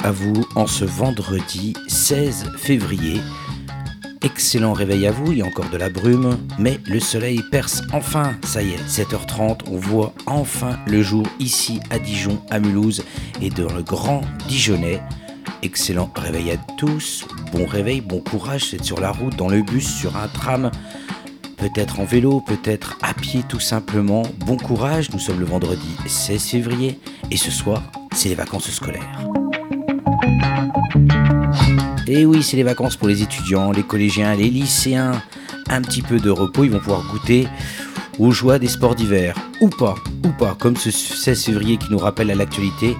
à vous en ce vendredi 16 février. Excellent réveil à vous, il y a encore de la brume, mais le soleil perce enfin. Ça y est, 7h30, on voit enfin le jour ici à Dijon, à Mulhouse et dans le Grand Dijonais. Excellent réveil à tous, bon réveil, bon courage, c'est sur la route, dans le bus, sur un tram, peut-être en vélo, peut-être à pied tout simplement. Bon courage, nous sommes le vendredi 16 février et ce soir, c'est les vacances scolaires. Et oui, c'est les vacances pour les étudiants, les collégiens, les lycéens. Un petit peu de repos, ils vont pouvoir goûter aux joies des sports d'hiver. Ou pas, ou pas, comme ce 16 février qui nous rappelle à l'actualité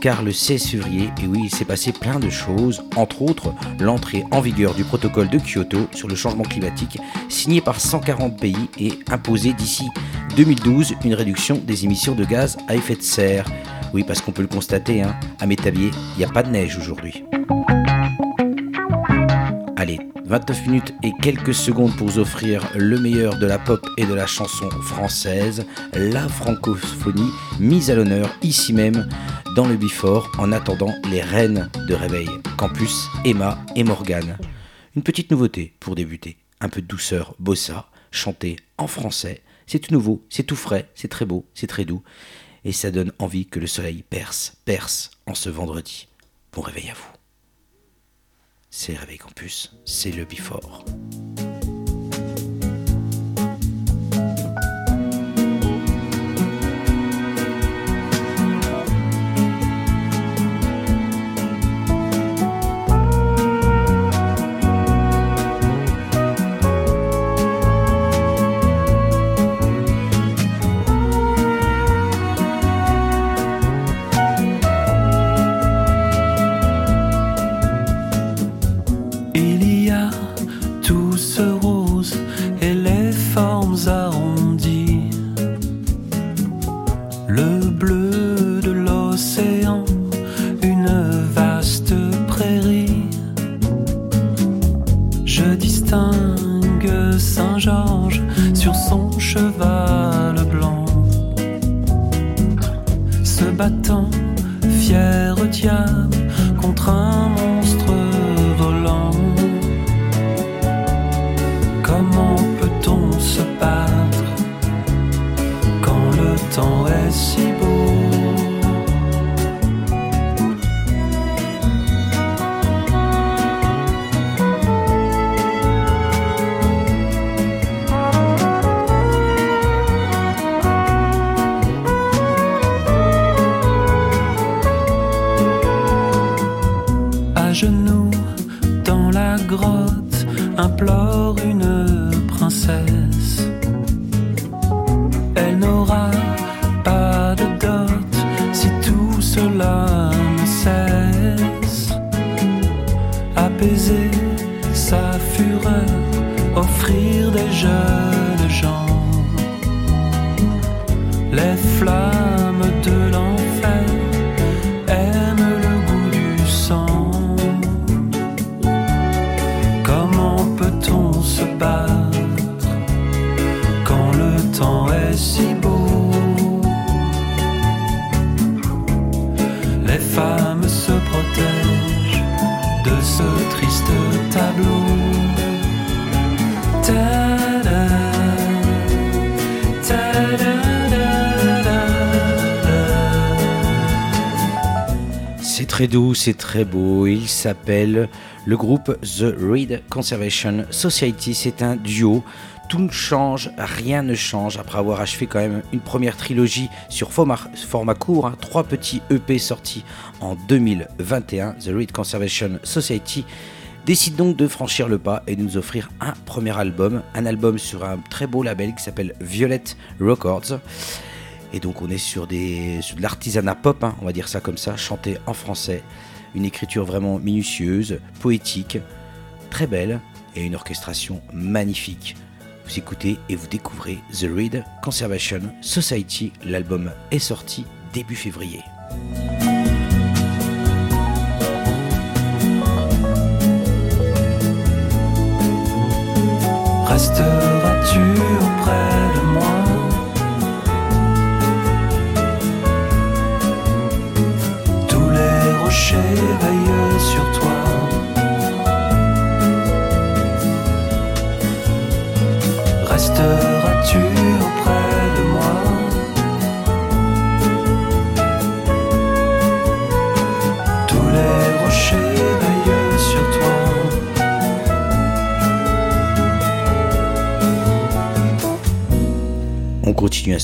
car le 16 février, et oui, il s'est passé plein de choses, entre autres l'entrée en vigueur du protocole de Kyoto sur le changement climatique, signé par 140 pays et imposé d'ici 2012 une réduction des émissions de gaz à effet de serre. Oui, parce qu'on peut le constater, hein, à Métabier, il n'y a pas de neige aujourd'hui. Allez, 29 minutes et quelques secondes pour vous offrir le meilleur de la pop et de la chanson française, la francophonie mise à l'honneur ici même dans le Bifort en attendant les reines de réveil, Campus, Emma et Morgane. Une petite nouveauté pour débuter, un peu de douceur, bossa, chanté en français. C'est tout nouveau, c'est tout frais, c'est très beau, c'est très doux et ça donne envie que le soleil perce, perce en ce vendredi. Bon réveil à vous. C'est Réveil Campus, c'est le Bifort. implore une princesse. Elle n'aura pas de dot si tout cela ne cesse. Apaiser sa fureur, offrir des jeux. Très doux, c'est très beau. Il s'appelle le groupe The Reed Conservation Society. C'est un duo. Tout ne change, rien ne change après avoir achevé quand même une première trilogie sur format, court, hein. trois petits EP sortis en 2021. The Reed Conservation Society décide donc de franchir le pas et de nous offrir un premier album, un album sur un très beau label qui s'appelle Violet Records. Et donc on est sur, des, de l'artisanat pop, hein, on va dire ça comme ça, chanté en français. Une écriture vraiment minutieuse, poétique, très belle et une orchestration magnifique. Vous écoutez et vous découvrez The Reed Conservation Society. L'album est sorti début février. Resteras-tu auprès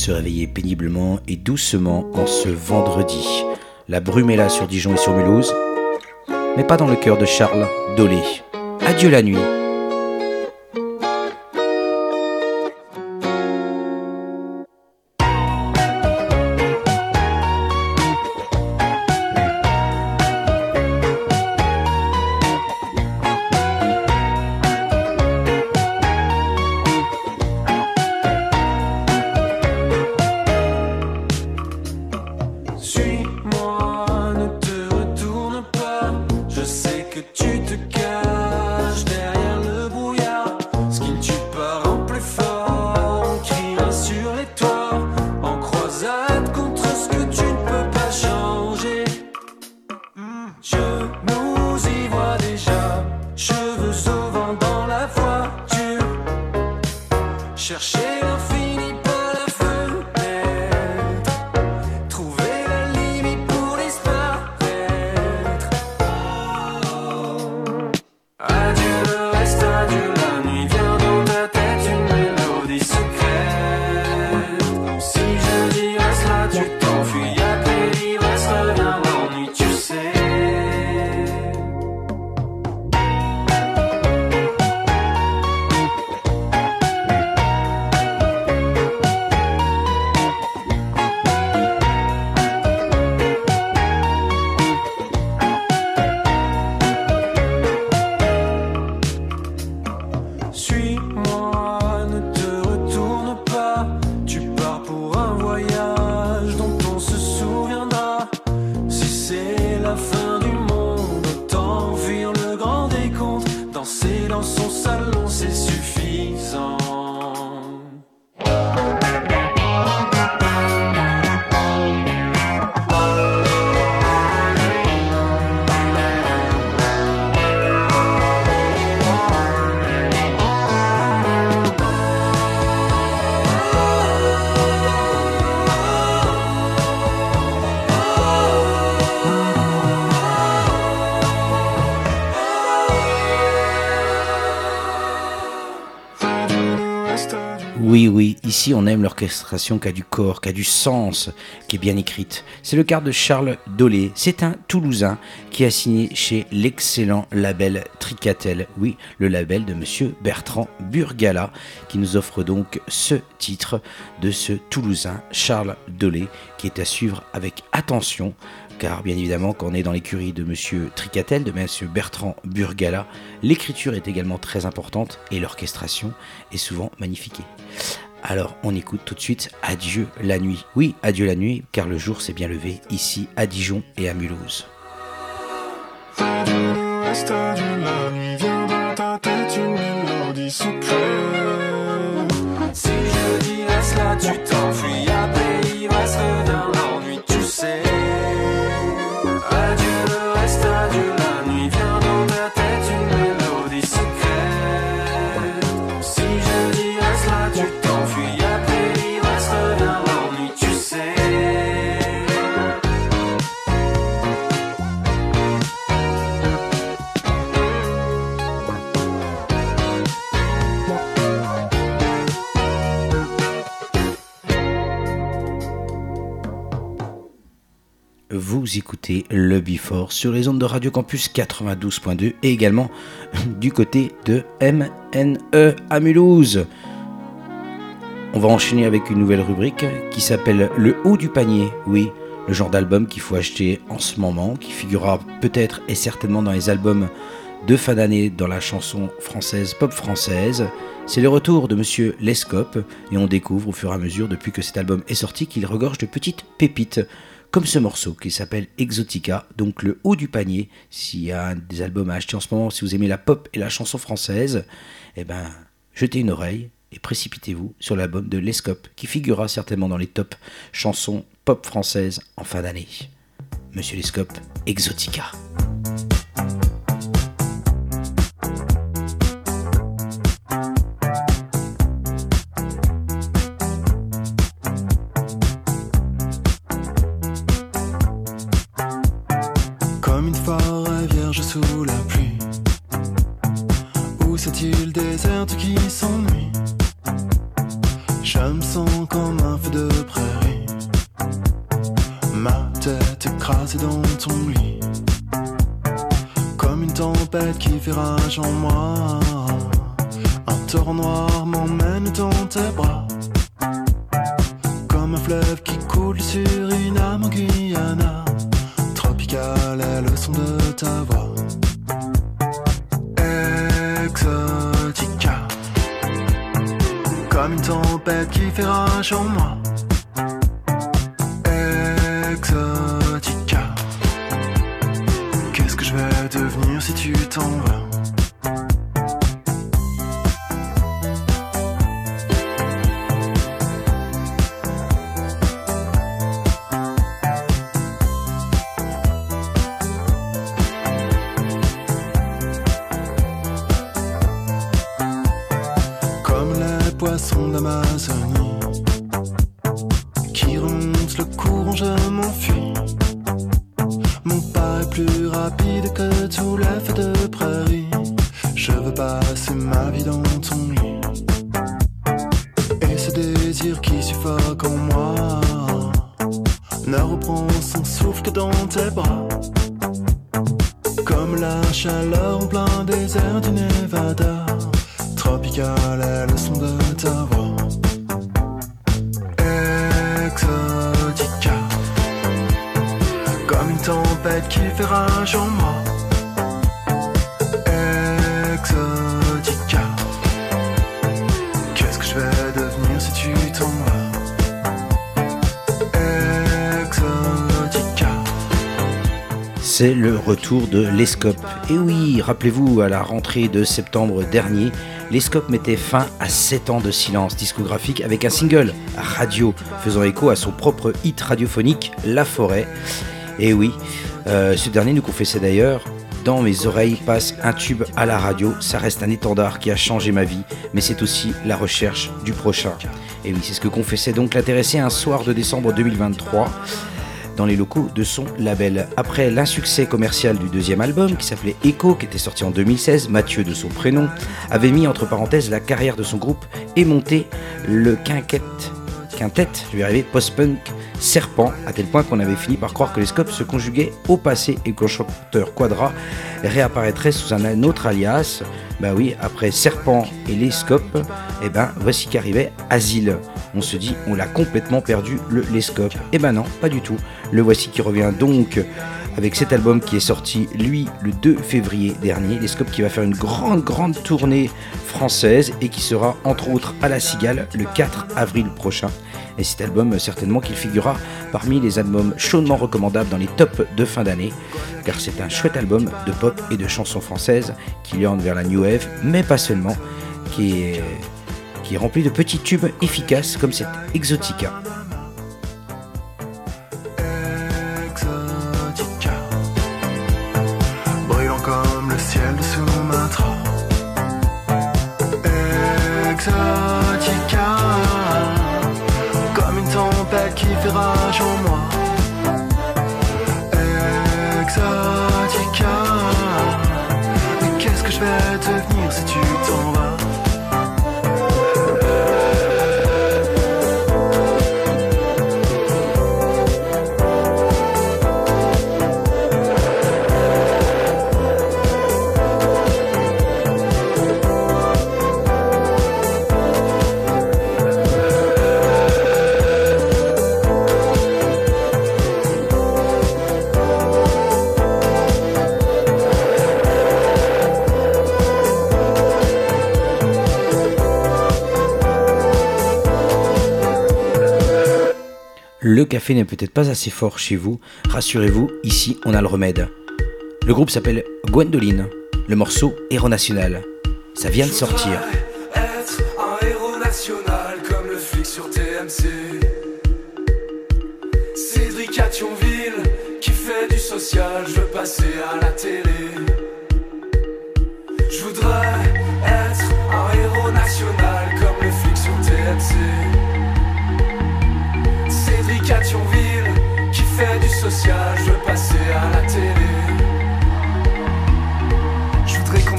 se réveiller péniblement et doucement en ce vendredi. La brume est là sur Dijon et sur Mulhouse, mais pas dans le cœur de Charles Dolé. Adieu la nuit. Ici, on aime l'orchestration qui a du corps, qui a du sens, qui est bien écrite. C'est le cas de Charles Dolé. C'est un Toulousain qui a signé chez l'excellent label Tricatel. Oui, le label de monsieur Bertrand Burgala, qui nous offre donc ce titre de ce Toulousain, Charles Dolé, qui est à suivre avec attention car bien évidemment quand on est dans l'écurie de Monsieur Tricatel, de Monsieur Bertrand Burgala, l'écriture est également très importante et l'orchestration est souvent magnifiée. Alors on écoute tout de suite Adieu la nuit. Oui, adieu la nuit, car le jour s'est bien levé ici à Dijon et à Mulhouse. Le Before sur les ondes de Radio Campus 92.2 et également du côté de MNE à Mulhouse. On va enchaîner avec une nouvelle rubrique qui s'appelle Le haut du panier. Oui, le genre d'album qu'il faut acheter en ce moment, qui figurera peut-être et certainement dans les albums de fin d'année dans la chanson française pop française. C'est le retour de Monsieur Lescope et on découvre au fur et à mesure depuis que cet album est sorti qu'il regorge de petites pépites comme ce morceau qui s'appelle Exotica, donc le haut du panier. S'il y a des albums à acheter en ce moment, si vous aimez la pop et la chanson française, eh ben, jetez une oreille et précipitez-vous sur l'album de Lescope, qui figurera certainement dans les top chansons pop françaises en fin d'année. Monsieur Lescope, Exotica. Torrent noir m'emmène dans tes bras. Comme un fleuve qui coule sur une âme en Guyana. Tropical est le son de ta voix. Exotica. Comme une tempête qui fait rage en moi. Exotica. Qu'est-ce que je vais devenir si tu t'en vas? Rapide que tous les retour de l'Escope. Et oui, rappelez-vous, à la rentrée de septembre dernier, l'Escope mettait fin à 7 ans de silence discographique avec un single radio faisant écho à son propre hit radiophonique La Forêt. Et oui, euh, ce dernier nous confessait d'ailleurs dans mes oreilles passe un tube à la radio, ça reste un étendard qui a changé ma vie, mais c'est aussi la recherche du prochain. Et oui, c'est ce que confessait donc l'intéressé un soir de décembre 2023 dans les locaux de son label. Après l'insuccès commercial du deuxième album, qui s'appelait Echo, qui était sorti en 2016, Mathieu de son prénom, avait mis entre parenthèses la carrière de son groupe et monté le quinquette, quintet, je vais post-punk serpent, à tel point qu'on avait fini par croire que les scopes se conjuguaient au passé et que le chanteur Quadra réapparaîtrait sous un autre alias. Bah oui, après Serpent et les scopes, et ben voici qu'arrivait Asile. On se dit, on l'a complètement perdu le Lescope. Et ben non, pas du tout. Le voici qui revient donc avec cet album qui est sorti, lui, le 2 février dernier. Lescope qui va faire une grande, grande tournée française et qui sera entre autres à la Cigale le 4 avril prochain. Et cet album, certainement qu'il figurera parmi les albums chaudement recommandables dans les tops de fin d'année, car c'est un chouette album de pop et de chansons françaises qui oriente vers la new wave, mais pas seulement, qui est, qui est rempli de petits tubes efficaces comme cet Exotica. Exotica. Café n'est peut-être pas assez fort chez vous. Rassurez-vous, ici on a le remède. Le groupe s'appelle Gwendoline. Le morceau Héros National. Ça vient de sortir.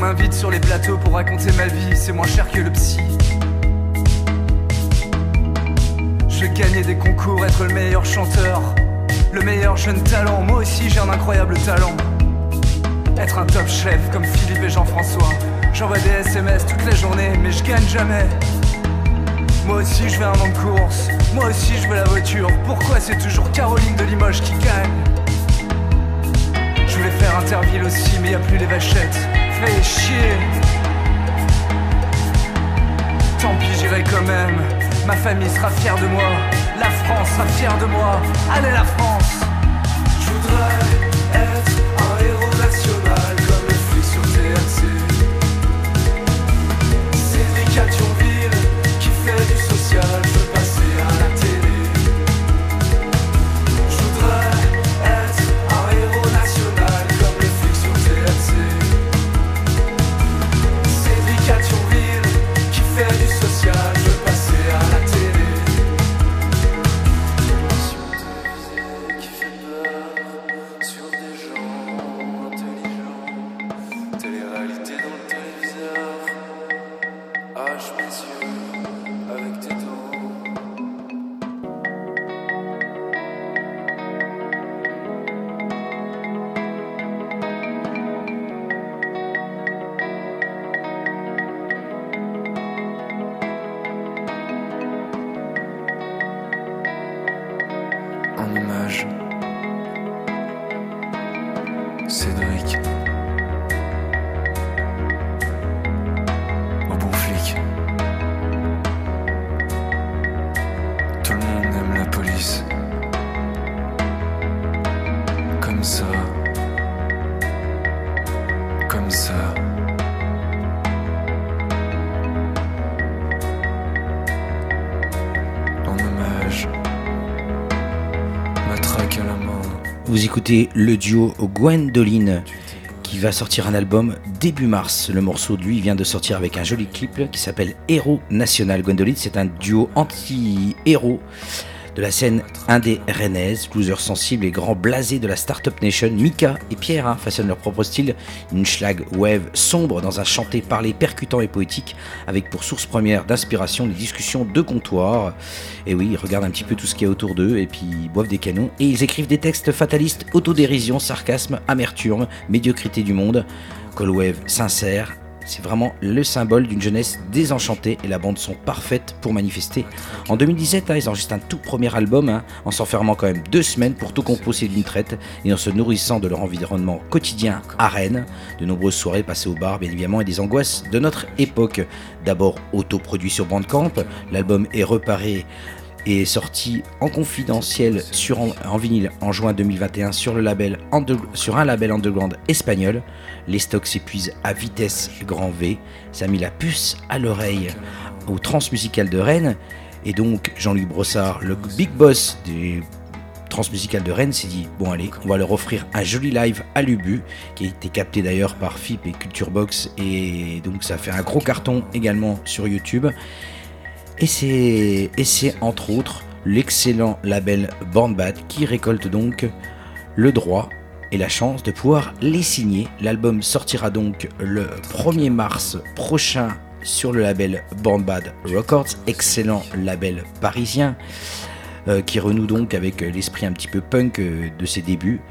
M'invite sur les plateaux pour raconter ma vie, c'est moins cher que le psy. Je vais gagner des concours, être le meilleur chanteur, le meilleur jeune talent. Moi aussi j'ai un incroyable talent. Être un top chef comme Philippe et Jean-François. J'envoie des SMS toute la journée, mais je gagne jamais. Moi aussi je veux un nom de course, moi aussi je veux la voiture. Pourquoi c'est toujours Caroline de Limoges qui gagne? Je voulais faire Interville aussi, mais y a plus les vachettes. Tant pis, j'irai quand même. Ma famille sera fière de moi. La France sera fière de moi. Allez la France Vous écoutez le duo Gwendoline qui va sortir un album début mars. Le morceau de lui vient de sortir avec un joli clip qui s'appelle Héros National. Gwendoline, c'est un duo anti-héros de la scène indé rennaise, losers sensibles et grands blasés de la Startup Nation. Mika et Pierre hein, façonnent leur propre style, une schlag wave sombre dans un chanté parlé percutant et poétique, avec pour source première d'inspiration des discussions de comptoir. Et oui, ils regardent un petit peu tout ce qu'il y a autour d'eux et puis ils boivent des canons. Et ils écrivent des textes fatalistes, autodérision, sarcasme, amertume, médiocrité du monde. Call wave sincère, c'est vraiment le symbole d'une jeunesse désenchantée et la bande son parfaite pour manifester. En 2017, hein, ils enregistrent un tout premier album hein, en s'enfermant quand même deux semaines pour tout composer d'une traite et en se nourrissant de leur environnement quotidien à Rennes. De nombreuses soirées passées au bar, bien évidemment, et des angoisses de notre époque. D'abord autoproduit sur Bandcamp, l'album est reparé et sorti en confidentiel sur en, vinyle en juin 2021 sur, le label sur un label underground espagnol. Les stocks s'épuisent à vitesse grand V. Ça a mis la puce à l'oreille au Transmusical de Rennes. Et donc Jean-Luc Brossard, le big boss des Transmusical de Rennes, s'est dit bon allez, on va leur offrir un joli live à l'Ubu, qui a été capté d'ailleurs par FIP et Culture Box. Et donc ça fait un gros carton également sur YouTube. Et c'est, et c'est entre autres l'excellent label Bandbad qui récolte donc le droit et la chance de pouvoir les signer. L'album sortira donc le 1er mars prochain sur le label Bandbad Records, excellent label parisien euh, qui renoue donc avec l'esprit un petit peu punk euh, de ses débuts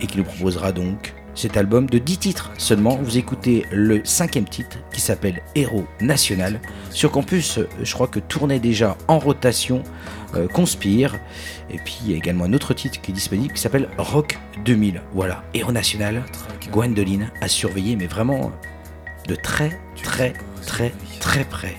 et qui nous proposera donc cet album de 10 titres seulement. Vous écoutez le cinquième titre qui s'appelle Héros National. Sur Campus, je crois que tournait déjà en rotation euh, Conspire. Et puis il y a également un autre titre qui est disponible qui s'appelle Rock 2000. Voilà, Héros National, Gwendoline à surveiller, mais vraiment de très très très très près.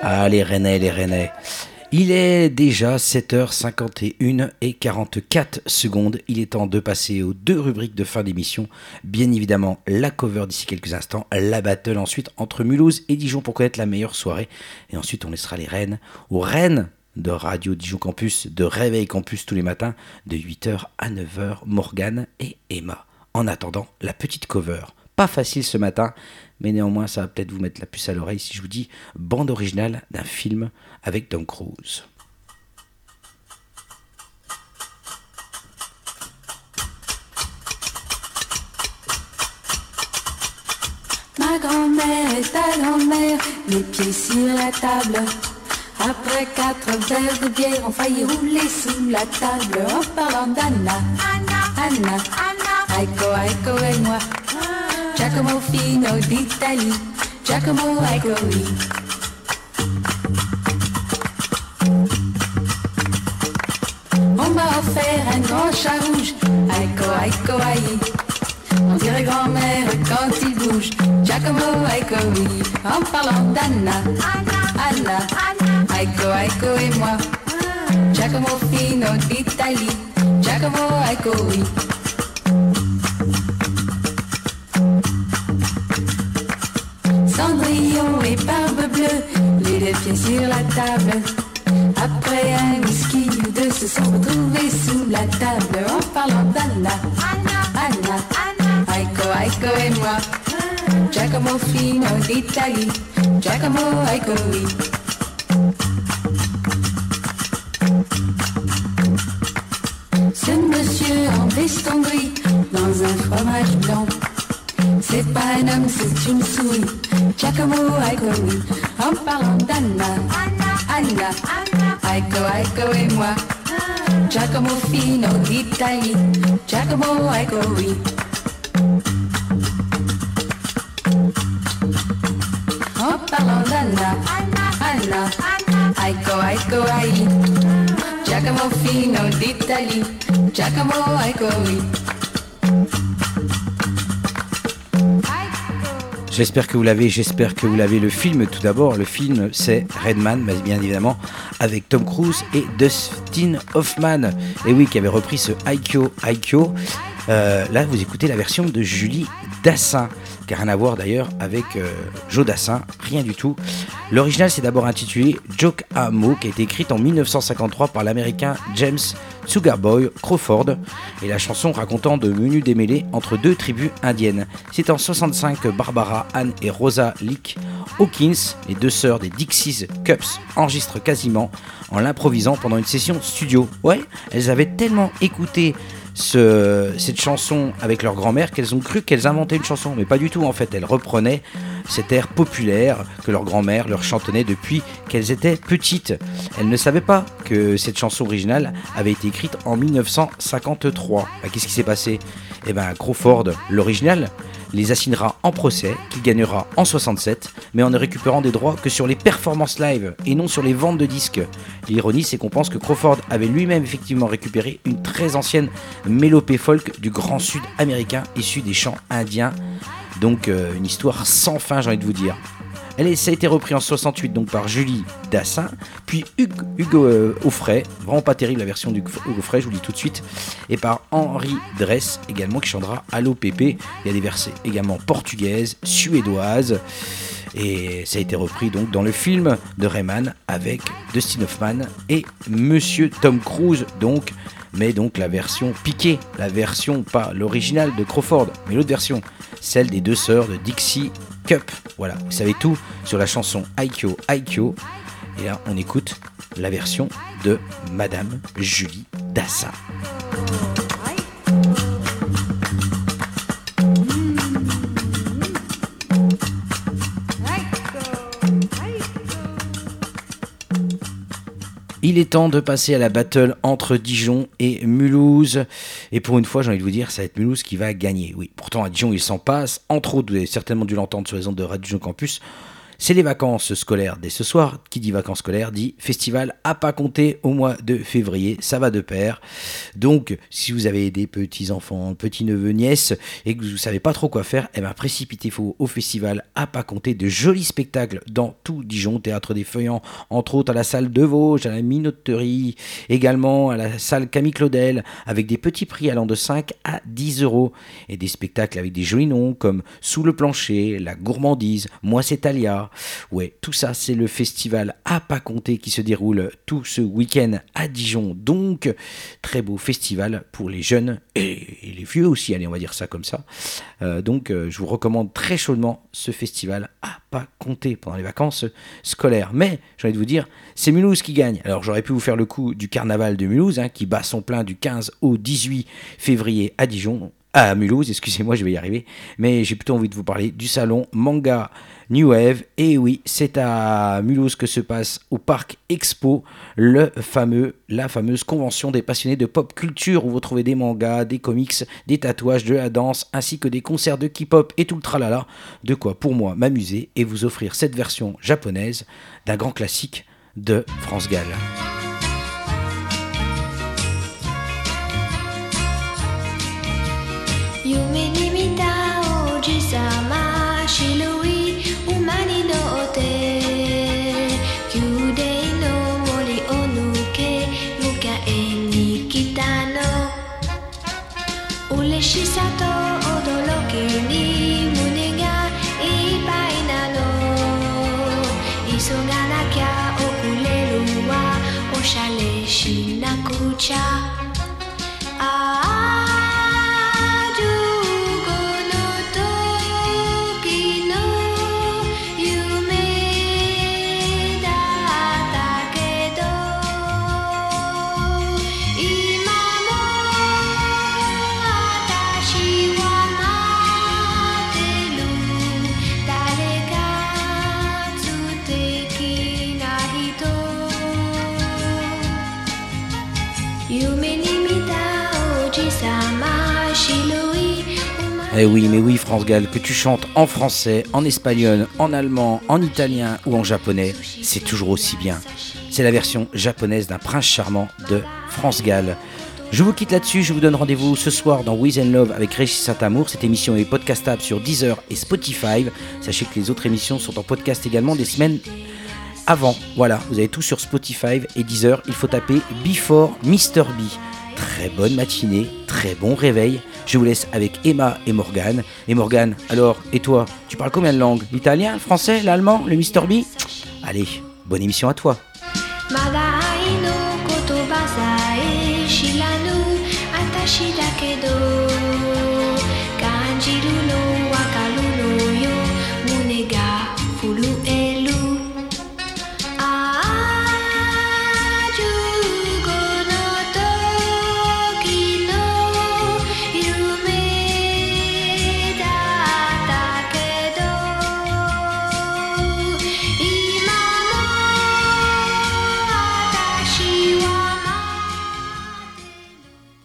Ah, les Rennais, les Rennais. Il est déjà 7h51 et 44 secondes. Il est temps de passer aux deux rubriques de fin d'émission. Bien évidemment, la cover d'ici quelques instants, la battle ensuite entre Mulhouse et Dijon pour connaître la meilleure soirée. Et ensuite, on laissera les Rennes aux Rennes de Radio Dijon Campus, de Réveil Campus tous les matins, de 8h à 9h, Morgane et Emma. En attendant, la petite cover. Pas facile ce matin, mais néanmoins, ça va peut-être vous mettre la puce à l'oreille si je vous dis bande originale d'un film avec Tom Cruise. Ma grand-mère et ta grand-mère, les pieds sur la table. Après quatre verres de bière, ont failli rouler sous la table en parlant d'Anna. Anna, Anna, Anna, Aiko, Aiko et moi. Giacomo Fino d'Italie, Giacomo oui. On m'a offert un grand chat rouge, Aiko, Aiko, aïe. On dirait grand-mère quand il bouge, Giacomo oui. En parlant d'Anna, Anna, Aiko, Aiko et moi. Giacomo Fino d'Italie, Giacomo Aiko, Cendrillon et barbe bleue, les deux pieds sur la table. Après un whisky, nous deux se sont retrouvés sous la table en parlant d'Anna, Anna, Anna, Anna, Aiko, Aiko et moi. Giacomo Fino d'Italie, Giacomo Aiko, oui. Aiko, oui. En parlant d'Anna, Anna, Aiko, Aiko et moi. Giacomo Fino d'Italie, Giacomo Aiko, oui. En parlant d'Anna, Anna, Aiko, Aiko, aïe. Giacomo Fino d'Italie, Giacomo Aiko, oui. J'espère que vous l'avez, j'espère que vous l'avez. Le film, tout d'abord, le film, c'est Redman, mais bien évidemment, avec Tom Cruise et Dustin Hoffman. Et oui, qui avait repris ce Aikyo Aikyo. Euh, là, vous écoutez la version de Julie Dassin, qui n'a rien à voir d'ailleurs avec euh, Joe Dassin, rien du tout. L'original, c'est d'abord intitulé Joke Amo, qui a été écrite en 1953 par l'américain James Sugarboy Crawford, et la chanson racontant de menus démêlés entre deux tribus indiennes. C'est en 65 que Barbara Ann et Rosa Leak Hawkins, les deux sœurs des Dixies Cups, enregistrent quasiment en l'improvisant pendant une session studio. Ouais, elles avaient tellement écouté ce- cette chanson avec leur grand-mère qu'elles ont cru qu'elles inventaient une chanson, mais pas du tout en fait. Elles reprenaient cet air populaire que leur grand-mère leur chantonnait depuis qu'elles étaient petites. Elles ne savaient pas que cette chanson originale avait été écrite en 1953. Bah, Qu'est-ce qui s'est passé? Eh ben Crawford, l'original, les assignera en procès, qu'il gagnera en 67, mais en ne récupérant des droits que sur les performances live et non sur les ventes de disques. L'ironie, c'est qu'on pense que Crawford avait lui-même effectivement récupéré une très ancienne mélopée folk du grand sud américain issue des chants indiens. Donc euh, une histoire sans fin, j'ai envie de vous dire. Elle ça a été repris en 68 donc par Julie Dassin, puis Hugues, Hugo euh, vraiment pas terrible la version d'Hugo Offray, je vous le dis tout de suite, et par Henri Dress également qui chantera Allo Pépé. Il y a des versets également portugaises, suédoises, et ça a été repris donc dans le film de Rayman avec Dustin Hoffman et Monsieur Tom Cruise donc. Mais donc la version piquée, la version pas l'original de Crawford, mais l'autre version, celle des deux sœurs de Dixie Cup. Voilà, vous savez tout sur la chanson Aikyo Aikyo. Et là, on écoute la version de Madame Julie Dassin. Il est temps de passer à la battle entre Dijon et Mulhouse. Et pour une fois, j'ai envie de vous dire, ça va être Mulhouse qui va gagner. Oui, pourtant à Dijon, il s'en passe. Entre autres, vous avez certainement dû l'entendre sur les ondes de Radio Dijon Campus. C'est les vacances scolaires dès ce soir. Qui dit vacances scolaires dit festival à pas compter au mois de février. Ça va de pair. Donc, si vous avez des petits-enfants, petits-neveux, nièces et que vous ne savez pas trop quoi faire, eh ben, précipitez-vous au festival à pas compter de jolis spectacles dans tout Dijon, Théâtre des Feuillants, entre autres à la salle de Vosges, à la Minoterie, également à la salle Camille Claudel, avec des petits prix allant de 5 à 10 euros et des spectacles avec des jolis noms comme Sous le plancher, La gourmandise, Moi c'est Talia, Ouais, tout ça, c'est le festival à pas compter qui se déroule tout ce week-end à Dijon. Donc, très beau festival pour les jeunes et, les vieux aussi, allez, on va dire ça comme ça. Euh, donc, euh, je vous recommande très chaudement ce festival à pas compter pendant les vacances scolaires. Mais, j'ai envie de vous dire, c'est Mulhouse qui gagne. Alors, j'aurais pu vous faire le coup du carnaval de Mulhouse, hein, qui bat son plein du 15 au 18 février à Dijon à Mulhouse, excusez-moi, je vais y arriver, mais j'ai plutôt envie de vous parler du salon Manga New Wave. Et oui, c'est à Mulhouse que se passe au Parc Expo le fameux, la fameuse convention des passionnés de pop culture où vous trouvez des mangas, des comics, des tatouages, de la danse, ainsi que des concerts de K-pop et tout le tralala. De quoi pour moi m'amuser et vous offrir cette version japonaise d'un grand classique de France Gall. 夢に見たおじさま白い馬に乗って宮殿の森を抜け迎えに来たの。嬉しさと驚きに胸がいっぱいなの。急がなきゃ遅れるわおしゃれしなくちゃ。あ Eh oui, mais oui, France Gall, que tu chantes en français, en espagnol, en allemand, en italien ou en japonais, c'est toujours aussi bien. C'est la version japonaise d'un prince charmant de France Gall. Je vous quitte là-dessus, je vous donne rendez-vous ce soir dans With Love avec Régis Saint-Amour. Cette émission est podcastable sur Deezer et Spotify. Sachez que les autres émissions sont en podcast également des semaines avant. Voilà, vous avez tout sur Spotify et Deezer. Il faut taper Before Mr. B. Très bonne matinée, très bon réveil. Je vous laisse avec Emma et Morgane. Et Morgane, alors, et toi, tu parles combien de langues? L'italien, le français, l'allemand, le Mr. B? Allez, bonne émission à toi. ま